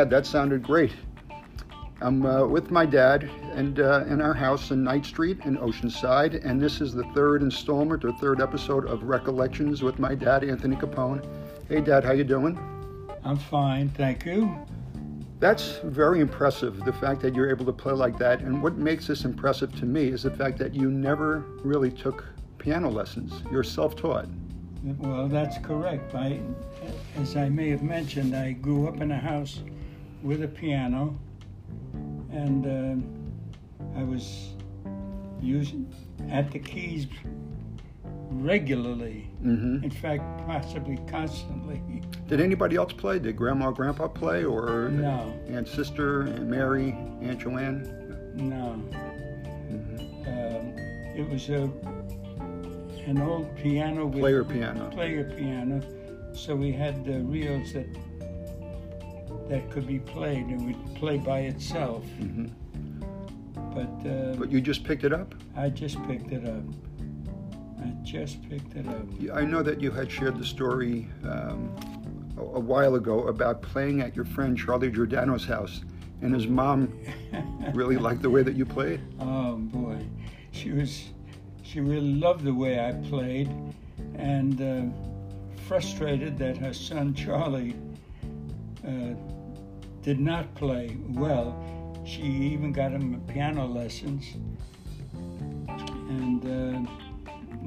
Dad, that sounded great. I'm uh, with my dad and uh, in our house in Knight Street in Oceanside, and this is the third installment or third episode of Recollections with my dad, Anthony Capone. Hey, Dad, how you doing? I'm fine, thank you. That's very impressive, the fact that you're able to play like that. And what makes this impressive to me is the fact that you never really took piano lessons. You're self taught. Well, that's correct. I, as I may have mentioned, I grew up in a house with a piano, and uh, I was using at the keys regularly. Mm-hmm. In fact, possibly constantly. Did anybody else play? Did Grandma Grandpa play, or No, Aunt Sister, Aunt Mary, Aunt Joanne? no. Mm-hmm. Um, it was a an old piano with Player piano. player piano, so we had the reels that that could be played and would play by itself. hmm But, uh, But you just picked it up. I just picked it up. I just picked it up. I know that you had shared the story um, a, a while ago about playing at your friend Charlie Giordano's house, and his mom really liked the way that you played. oh boy, she was she really loved the way I played, and uh, frustrated that her son Charlie uh, did not play well. She even got him piano lessons, and uh,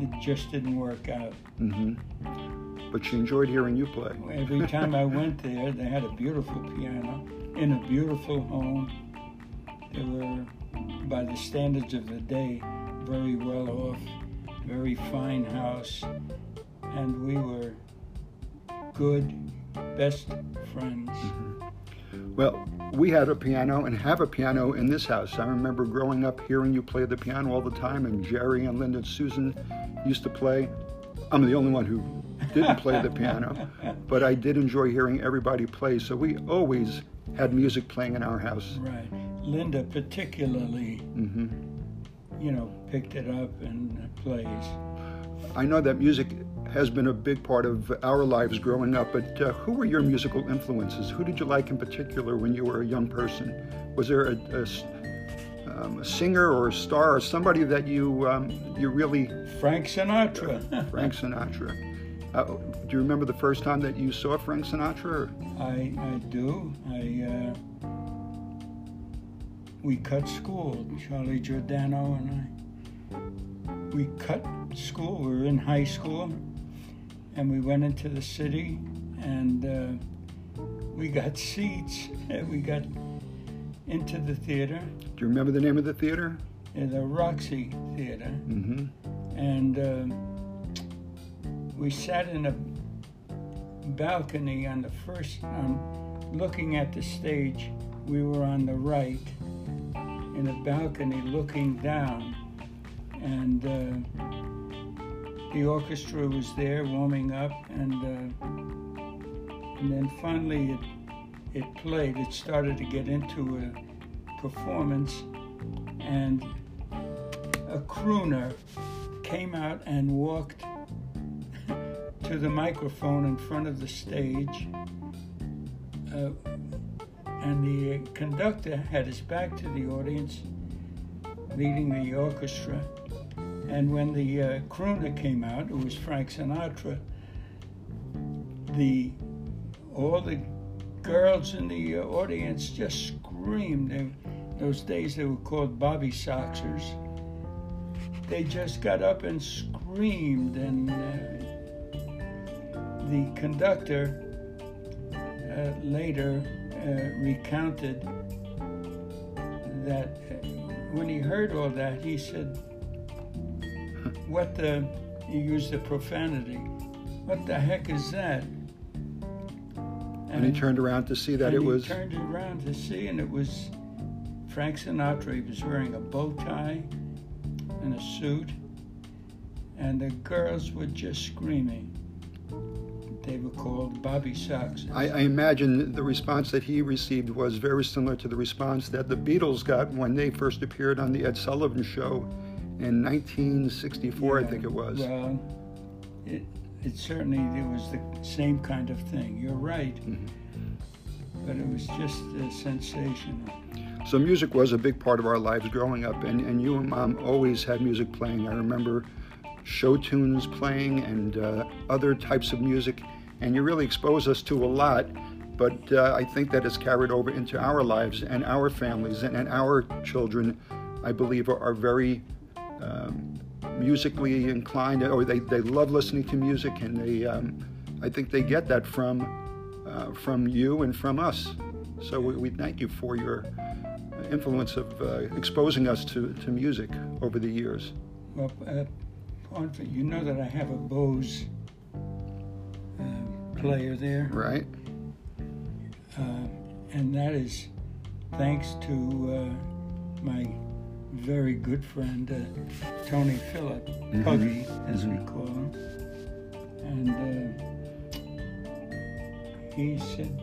it just didn't work out. hmm But she enjoyed hearing you play. Every time I went there, they had a beautiful piano in a beautiful home. They were, by the standards of the day, very well off, very fine house, and we were good, best friends. Well, we had a piano and have a piano in this house. I remember growing up hearing you play the piano all the time, and Jerry and Linda and Susan used to play. I'm the only one who didn't play the piano, but I did enjoy hearing everybody play. So we always had music playing in our house. Right. Linda, particularly, hmm you know, picked it up and plays. I know that music has been a big part of our lives growing up, but uh, who were your musical influences? Who did you like in particular when you were a young person? Was there a, a um, a singer or a star or somebody that you um, you really Frank Sinatra. Frank Sinatra? Uh, do you remember the first time that you saw Frank Sinatra? I, I do. I uh, we cut school. Charlie Giordano and I. We cut school. We were in high school, and we went into the city, and uh, we got seats. and We got into the theater, Do you remember the name of the theater? in the Roxy Theater, Mm-hmm. and uh, we sat in a balcony on the first um, looking at the stage we were on the right in a balcony looking down and uh, the orchestra was there warming up and uh, and then finally it it played it started to get into a performance and a crooner came out and walked to the microphone in front of the stage. Uh, and the conductor had his back to the audience, leading the orchestra. And when the uh, crooner came out, it was Frank Sinatra. The all the girls in the uh, audience just screamed. Those days they were called Bobby Soxers. They just got up and screamed, and uh, the conductor uh, later uh, recounted that uh, when he heard all that, he said, "What the?" He used the profanity. What the heck is that? And he turned around to see that and it he was. turned around to see, and it was Frank Sinatra. He was wearing a bow tie and a suit, and the girls were just screaming. They were called Bobby Sox. I, I imagine the response that he received was very similar to the response that the Beatles got when they first appeared on the Ed Sullivan Show in 1964, I think it was. Well, it, it certainly it was the same kind of thing. You're right. Mhm. but it was just uh, sensational. So music was a big part of our lives growing up, and, and you and mom always had music playing. I remember show tunes playing and uh, other types of music, and you really exposed us to a lot. But uh, I think that it's carried over into our lives and our families and, and our children, I believe, are, are very um, musically inclined, or they, they love listening to music, and they um, I think they get that from uh, from you and from us. So we, we thank you for your influence of uh, exposing us to, to music over the years. Well, uh, you know that I have a Bose uh, player there. Right. Uh, and that is thanks to uh, my very good friend uh, Tony Phillip, mm-hmm. Puggy, as mm-hmm. we call him. And he said,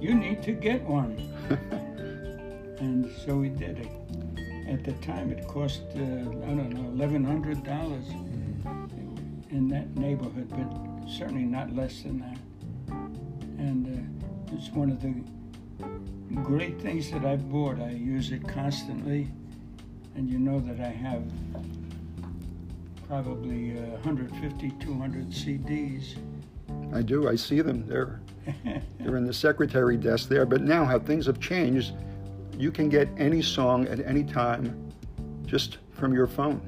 You need to get one. and so we did it. At the time, it cost, uh, I don't know, $1,100 in that neighborhood, but certainly not less than that. And uh, it's one of the great things that I've bought. I use it constantly, and you know that I have probably uh, 150, 200 CDs. I do. I see them. They're they're in the secretary desk there. But now, how things have changed, you can get any song at any time just from your phone.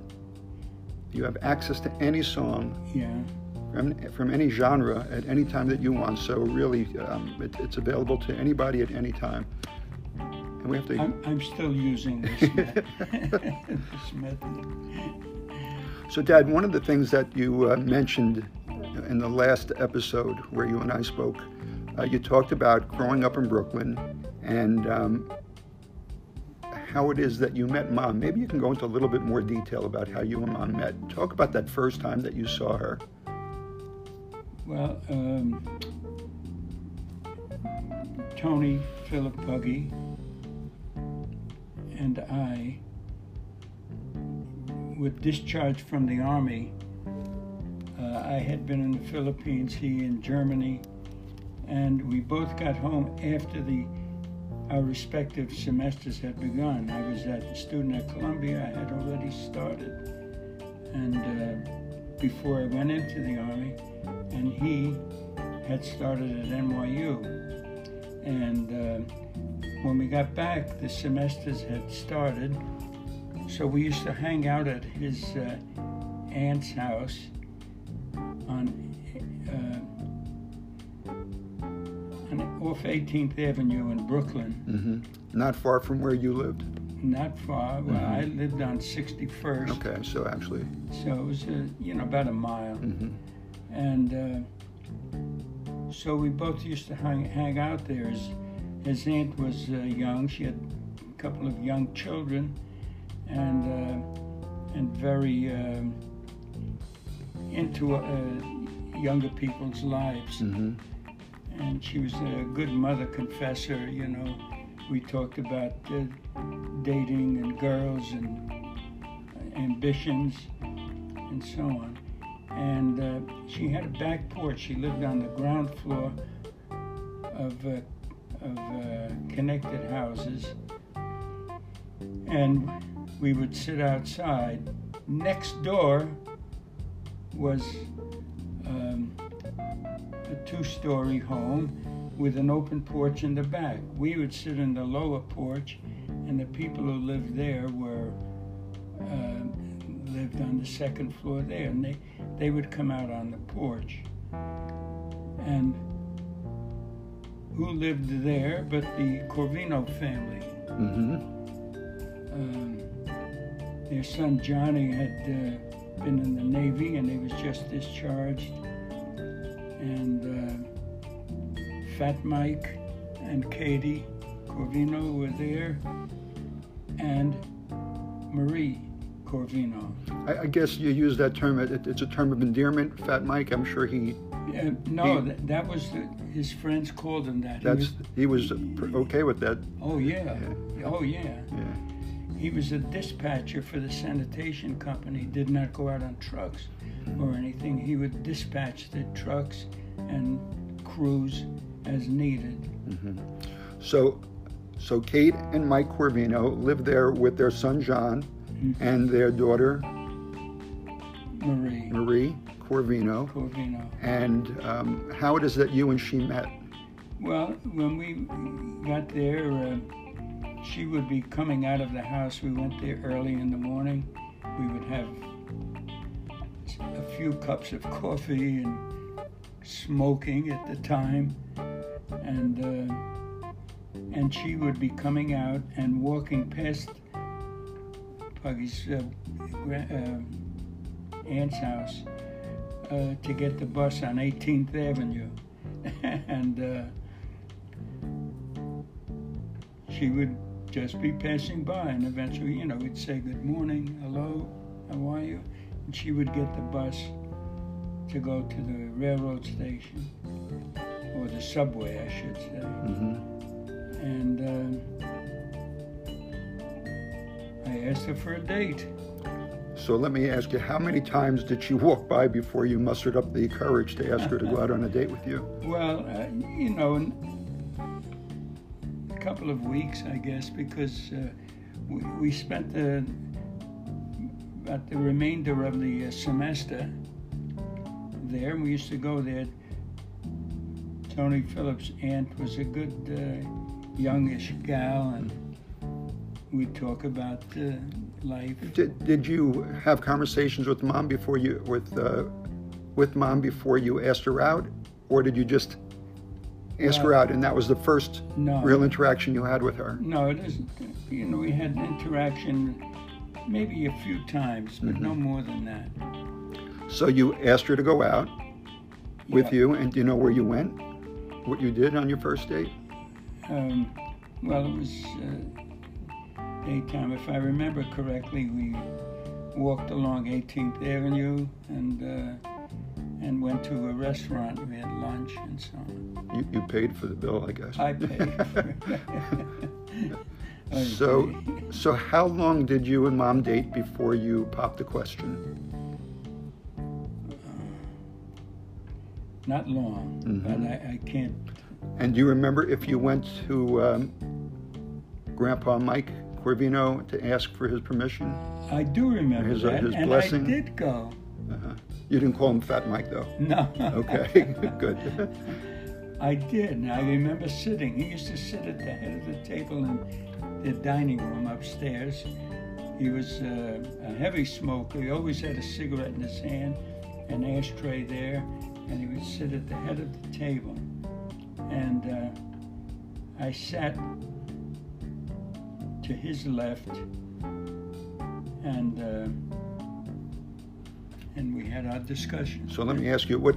You have access to any song yeah. from, from any genre at any time that you want. So, really, um, it, it's available to anybody at any time. We have to. I'm, I'm still using this, this method. So, Dad, one of the things that you uh, mentioned in the last episode where you and I spoke, uh, you talked about growing up in Brooklyn and um, how it is that you met mom. Maybe you can go into a little bit more detail about how you and mom met. Talk about that first time that you saw her. Well, um, Tony Philip Puggy and I were discharged from the Army. Uh, I had been in the Philippines, he in Germany, and we both got home after the our respective semesters had begun. I was a student at Columbia. I had already started, and uh, before I went into the army, and he had started at NYU. And uh, when we got back, the semesters had started, so we used to hang out at his uh, aunt's house on off 18th Avenue in Brooklyn. Mm-hmm. Not far from where you lived. Not far. Well, mm-hmm. I lived on 61st. Okay, so actually. So it was, uh, you know, about a mile. Mm-hmm. And uh, so we both used to hang, hang out there. His, his aunt was uh, young. She had a couple of young children and, uh, and very um, into uh, younger people's lives. Mm-hmm and she was a good mother confessor. You know, we talked about uh, dating and girls and ambitions and so on. And uh, she had a back porch. She lived on the ground floor of uh, of uh, connected houses, and we would sit outside. Next door was. Um, a two-story home with an open porch in the back. We would sit in the lower porch, and the people who lived there were uh, lived on the second floor there, and they they would come out on the porch. And who lived there but the Corvino family? Mm-hmm. Um, their son Johnny had uh, been in the Navy, and he was just discharged and uh, Fat Mike and Katie Corvino were there, and Marie Corvino. I, I guess you use that term. It, it's a term of endearment. Fat Mike. I'm sure he. Uh, no, he, that, that, was the, his friends called him that. That's he was, he was okay with that. Oh yeah. yeah. Oh yeah. Yeah. He was a dispatcher for the sanitation company. Did not go out on trucks or anything. He would dispatch the trucks and crews as needed. So, so Kate and Mike Corvino lived there with their son John and their daughter Marie Marie Corvino. Corvino. And um, how it is that you and she met? Well, when we got there, uh, she would be coming out of the house. We went there early in the morning. We would have a few cups of coffee and smoking at the time, and uh, and she would be coming out and walking past Puggy's uh, uh, aunt's house uh, to get the bus on 18th Avenue, and. Uh, she would just be passing by, and eventually, you know, we'd say good morning, hello, how are you? And she would get the bus to go to the railroad station, or the subway, I should say. Mm-hmm. And uh, I asked her for a date. So let me ask you, how many times did she walk by before you mustered up the courage to ask her to go out on a date with you? Well, uh, you know, a couple of weeks, I guess, because uh, we, we spent the about the remainder of the uh, semester there. We used to go there. Tony Phillips' aunt was a good uh, youngish gal, and we'd talk about uh, life. Did, did you have conversations with mom before you with uh, with mom before you asked her out, or did you just ask her out and that was the first No. real interaction you had with her? No, it isn't. You know, we had interaction maybe a few times, but no more than that. So you asked her to go out with Yeah. you, and do you know where you went? What you did on your first date? Um, well, it was uh, daytime. If I remember correctly, we walked along 18th Avenue and uh, and went to a restaurant. We had lunch and so on. You, you paid for the bill, I guess. I paid. I so, paid. so how long did you and mom date before you popped the question? not long, but I, I can't. And do you remember if you went to um, Grandpa Mike Corvino to ask for his permission? I do remember His, uh, that, his and blessing? I did go. Uh-huh. You didn't call him Fat Mike, though. No. Okay, good. I did. and I remember sitting. He used to sit at the head of the table in the dining room upstairs. He was uh, a heavy smoker. He always had a cigarette in his hand, an ashtray there, and he would sit at the head of the table. And uh, I sat to his left, and uh, and we had our discussion. So let me ask you, what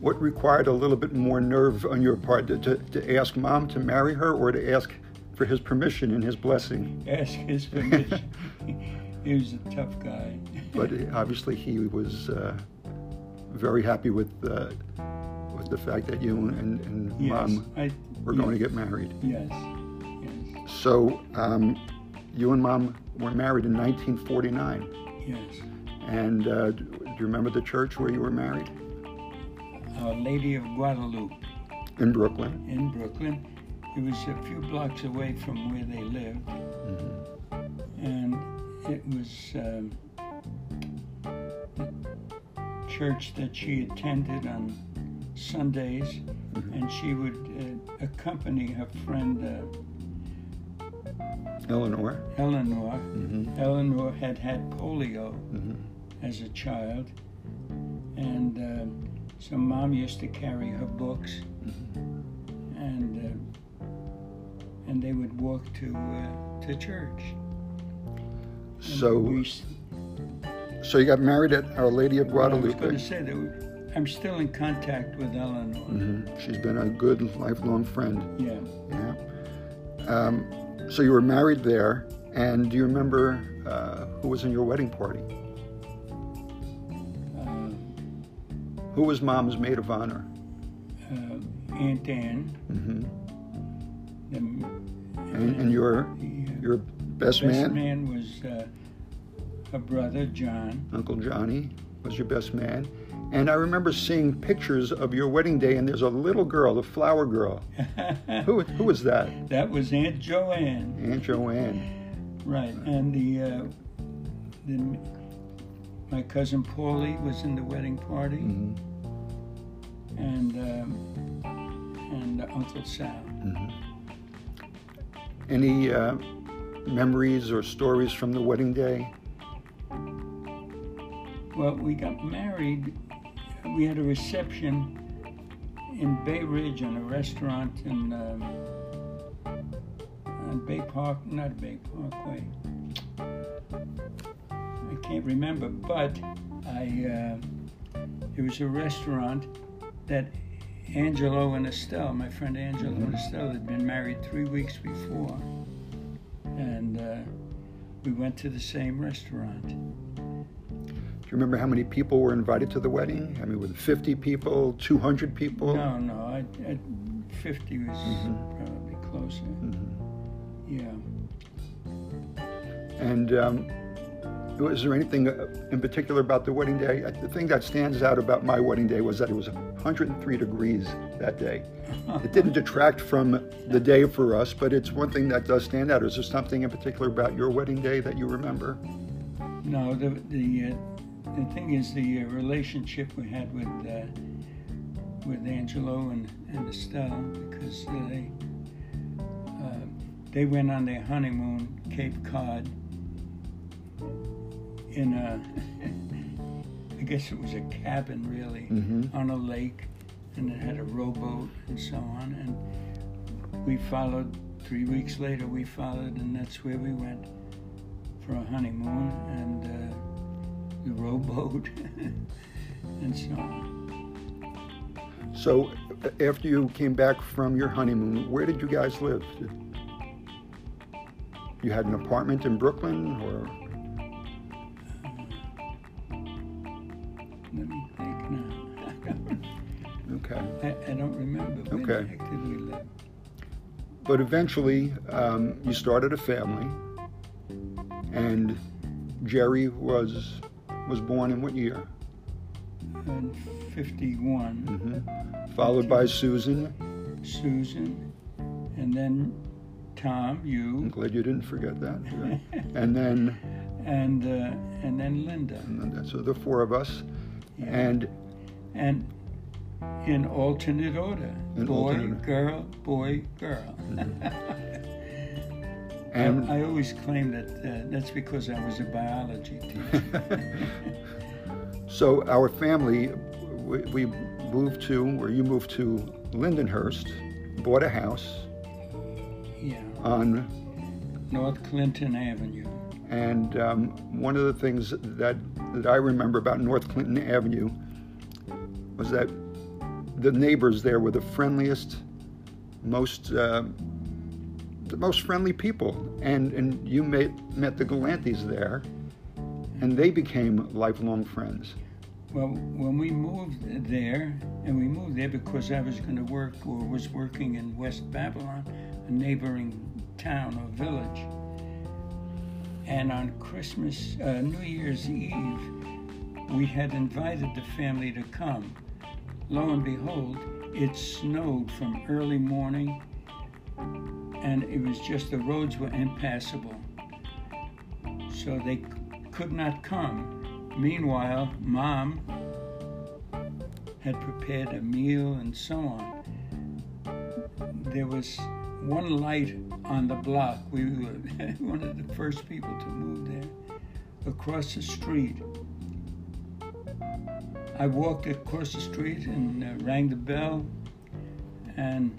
what required a little bit more nerve on your part to, to, to ask mom to marry her or to ask for his permission and his blessing? ask his permission. he was a tough guy. But obviously he was uh, very happy with uh, with the fact that you and, and yes, mom I, were going to get married. Yes, yes, So um, you and mom were married in 1949. yes. And uh, do you remember the church where you were married? Our Lady of Guadalupe In Brooklyn. in Brooklyn. It was a few blocks away from where they lived, and it was um, the church that she attended on Sundays, and she would uh, accompany her friend uh, Eleanor. Eleanor. Mhm. Eleanor had had polio Mhm. as a child, and uh, so mom used to carry her books, and uh, and they would walk to uh, to church. And So, we, so you got married at Our Lady of Guadalupe. I was going to say that we, I'm still in contact with Eleanor. Mhm. She's been a good lifelong friend. Yeah. Yeah. Um, so you were married there, and do you remember uh, who was in your wedding party? Uh, Who was mom's maid of honor? uh, Aunt Anne. hmm The, And, and your the, uh, your best, best man, man was uh, her brother John. Uncle Johnny, was your best man, And I remember seeing pictures of your wedding day, and there's a little girl, the flower girl. who, who was that? That was Aunt Joanne. Aunt Joanne. Right, and the, uh, the my cousin Paulie was in the wedding party, hmm and um, and Uncle Sal. hmm Any uh, memories or stories from the wedding day? Well, we got married. We had a reception in Bay Ridge in a restaurant in um, on Bay Park, not Bay Parkway. I can't remember, but I uh, it was a restaurant that Angelo and Estelle, my friend Angelo and Estelle, had been married three weeks before, and uh, we went to the same restaurant. Do you remember how many people were invited to the wedding? I mean, were it 50 people, 200 people? No, no, I, I, 50 was Mhm. probably closer. Mhm. Yeah. And um, was there anything uh, in particular about the wedding day? The thing that stands out about my wedding day was that it was 103 degrees that day. It didn't detract from the day for us, but it's one thing that does stand out. Is there something in particular about your wedding day that you remember? No, the the uh, the thing is the uh, relationship we had with uh, with Angelo and, and Estelle because they uh, they went on their honeymoon Cape Cod in a I guess it was a cabin really Mhm. on a lake and it had a rowboat and so on and we followed three weeks later we followed and that's where we went for a honeymoon and uh, the rowboat and so on. So, uh, after you came back from your honeymoon, where did you guys live? You had an apartment in Brooklyn, or Let me think now. okay. I, I don't remember where Okay. the heck did we live. But eventually, um, you started a family, and Jerry was was born in what year? In 51, hmm Followed by Susan. Susan, and then Tom, I'm you, glad you didn't forget that. and then, and uh, and then Linda. and then so the four of us, Yeah. and? And in alternate order. In boy alternate- girl boy girl and I, I always claim that uh, that's because I was a biology teacher. So our family, we, we moved to, or you moved to Lindenhurst, bought a house yeah. on north clinton avenue. And um, one of the things that, that I remember about North Clinton Avenue was that the neighbors there were the friendliest, most uh, the most friendly people. And and you met met the Galantes there, and they became lifelong friends. well when we moved there and we moved there because i was going to work or was working in west babylon a neighboring town or village and on christmas uh, new year's eve we had invited the family to come lo and behold it snowed from early morning and it was just the roads were impassable. So they could not come. Meanwhile mom had prepared a meal and so on. There was one light on the block. We were one of the first people to move there across the street. I walked across the street and uh, rang the bell, and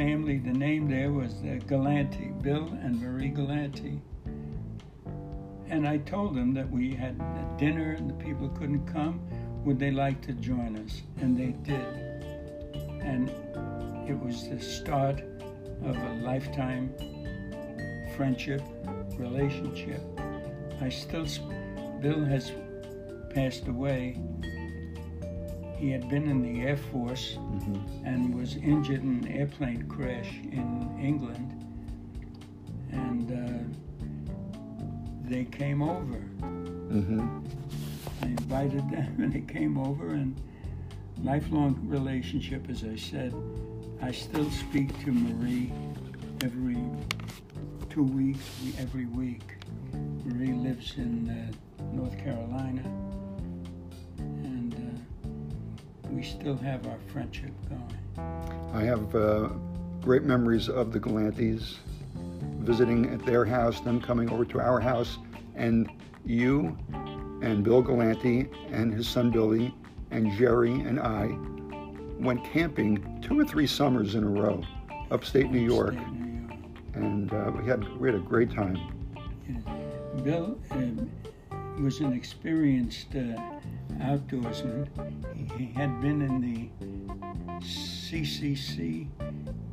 family, the name there was uh, Galante, Bill and Marie Galante. And I told them that we had a dinner and the people couldn't come. Would they like to join us? And they did. And it was the start of a lifetime friendship, relationship. I still, Bill has passed away. He had been in the Air Force and was injured in an airplane crash in England. And uh, they came over. hmm I invited them and they came over and lifelong relationship, as I said. I still speak to Marie every two weeks, every week. Marie lives in uh, North Carolina, we still have our friendship going. I have uh, great memories of the Galantes, visiting at their house, them coming over to our house, and you and Bill Galante and his son Billy and Jerry and I went camping two or three summers in a row, upstate New York, Upstate New York. and uh, we had we had a great time. Yeah. Bill um, was an experienced uh, outdoorsman. He, had been in the CCC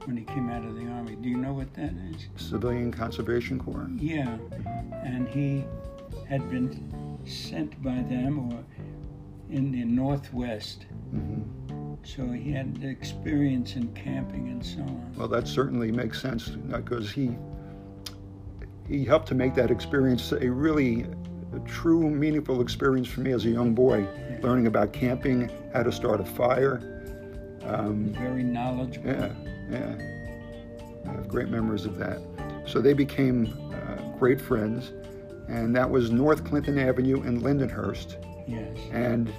when he came out of the army. Do you know what that is? Civilian Conservation Corps. Yeah, and he had been sent by them or in the Northwest. hmm So he had experience in camping and so on. Well, that certainly makes sense because he he helped to make that experience a really a true, meaningful experience for me as a young boy, learning about camping, how to start a fire. Um, Very knowledgeable. yeah, yeah. I have great memories of that. So they became uh, great friends, and that was North Clinton Avenue in Lindenhurst. Yes. And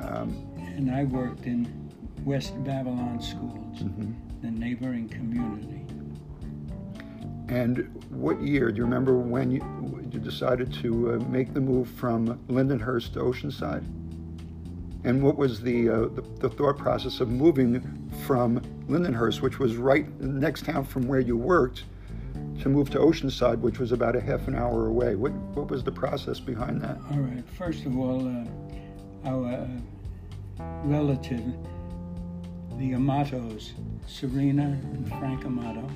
um, And I worked in West Babylon schools, mhm. the neighboring community. And what year? Do you remember when you, you decided to uh, make the move from Lindenhurst to Oceanside? And what was the, uh, the the thought process of moving from Lindenhurst, which was right next town from where you worked, to move to Oceanside, which was about a half an hour away? What what was the process behind that? All right. First of all, uh, our uh, relative, the Amatos, Serena and Frank Amato,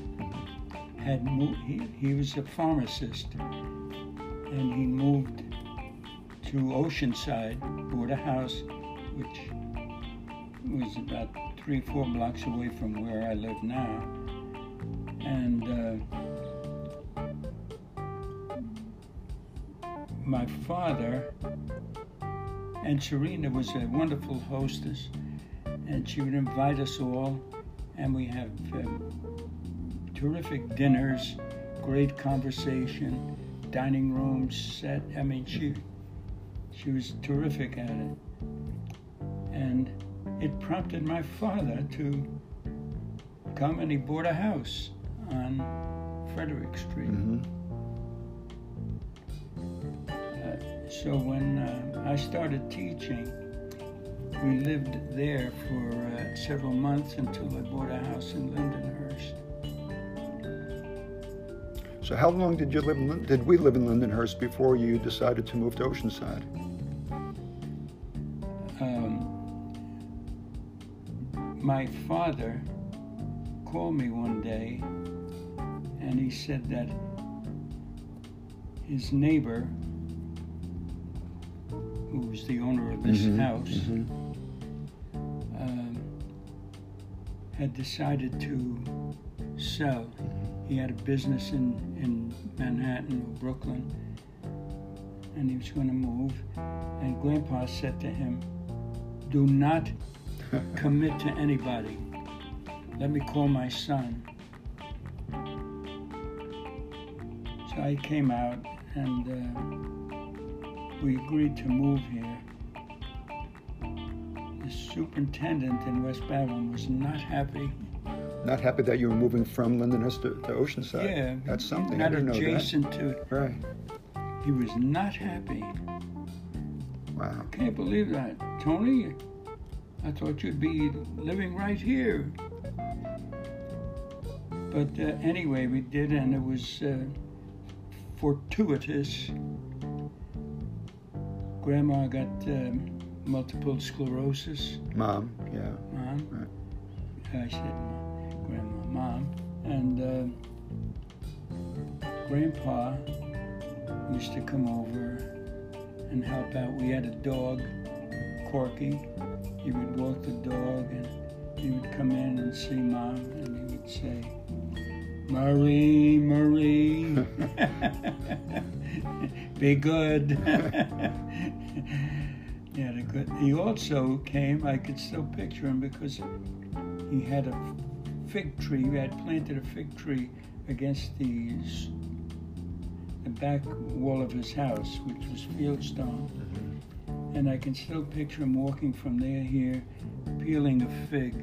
had moved. He, he was a pharmacist, and he moved to Oceanside, bought a house, which was about three, or four blocks away from where I live now, and. Uh, my father and Serena was a wonderful hostess, and she would invite us all, and we have uh, terrific dinners, great conversation, dining rooms set. I mean, she she was terrific at it, and it prompted my father to come, and he bought a house on Frederick Street. hmm So when uh, I started teaching, we lived there for uh, several months until I bought a house in Lindenhurst. So how long did you live? In, did we live in Lindenhurst before you decided to move to Oceanside? My father called me one day and he said that his neighbor, who was the owner of this Mhm, house, mhm. um, had decided to sell. He had a business in, in Manhattan or Brooklyn, and he was going to move. And Grandpa said to him, Do not commit to anybody. Let me call my son. So I came out and uh, we agreed to move here. The superintendent in West Babylon was not happy. Not happy that you were moving from Lindenhurst to, to Oceanside. yeah, that's something. Not I didn't know adjacent to it. Right. He was not happy. Wow. Can't believe that, Tony. I thought you'd be living right here. But uh, anyway, we did, and it was uh, fortuitous. Grandma got um, multiple sclerosis. Mom. Yeah. Mom. Right. I said, Grandma, Mom. And uh, Grandpa used to come over and help out. We had a dog, Corky. He would walk the dog and he would come in and see Mom and he would say, Marie, Marie, be good. He had a good. He also came. I could still picture him because he had a fig tree. He had planted a fig tree against the, the back wall of his house, which was fieldstone. And I can still picture him walking from there here, peeling a fig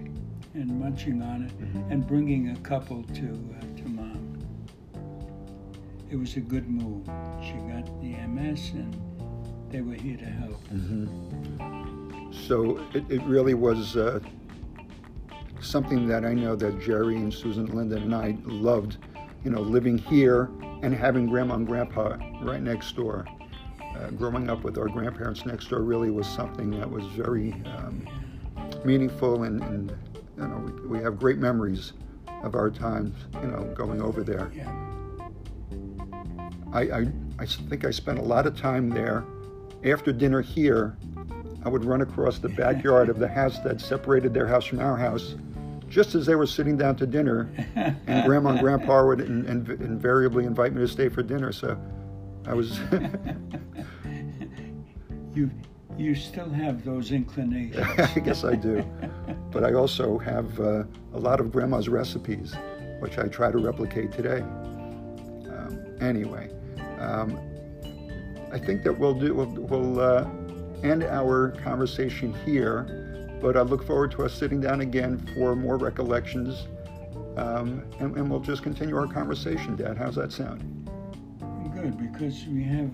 and munching on it, and bringing a couple to uh, to mom. It was a good move. She got the MS, and they were here to help. So it, it really was uh, something that I know that Jerry and Susan Linda and I loved, you know, living here and having grandma and grandpa right next door. Uh, growing up with our grandparents next door really was something that was very um, meaningful and, and you know, we, we have great memories of our times, you know, going over there. Yeah. I, I, I think I spent a lot of time there. After dinner here, I would run across the backyard of the house that separated their house from our house, just as they were sitting down to dinner, and Grandma and Grandpa would in, in, invariably invite me to stay for dinner. So I was, You you still have those inclinations. I guess I do, but I also have uh, a lot of Grandma's recipes, which I try to replicate today. Um, anyway, um, I think that we'll do we'll, we'll uh, end our conversation here, but I look forward to us sitting down again for more recollections, um, and, and we'll just continue our conversation. Dad, how's that sound? Good, because we have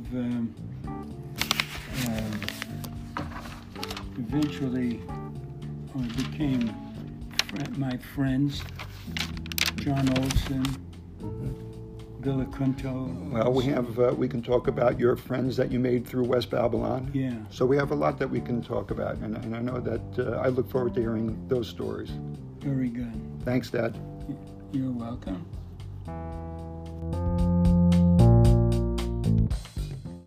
um, um, eventually became my friends, John Olson, Bill Acunto. Well, we have uh, we can talk about your friends that you made through West Babylon. Yeah, So we have a lot that we can talk about, and, and I know that uh, I look forward to hearing those stories. very good. Thanks, Dad. You're welcome.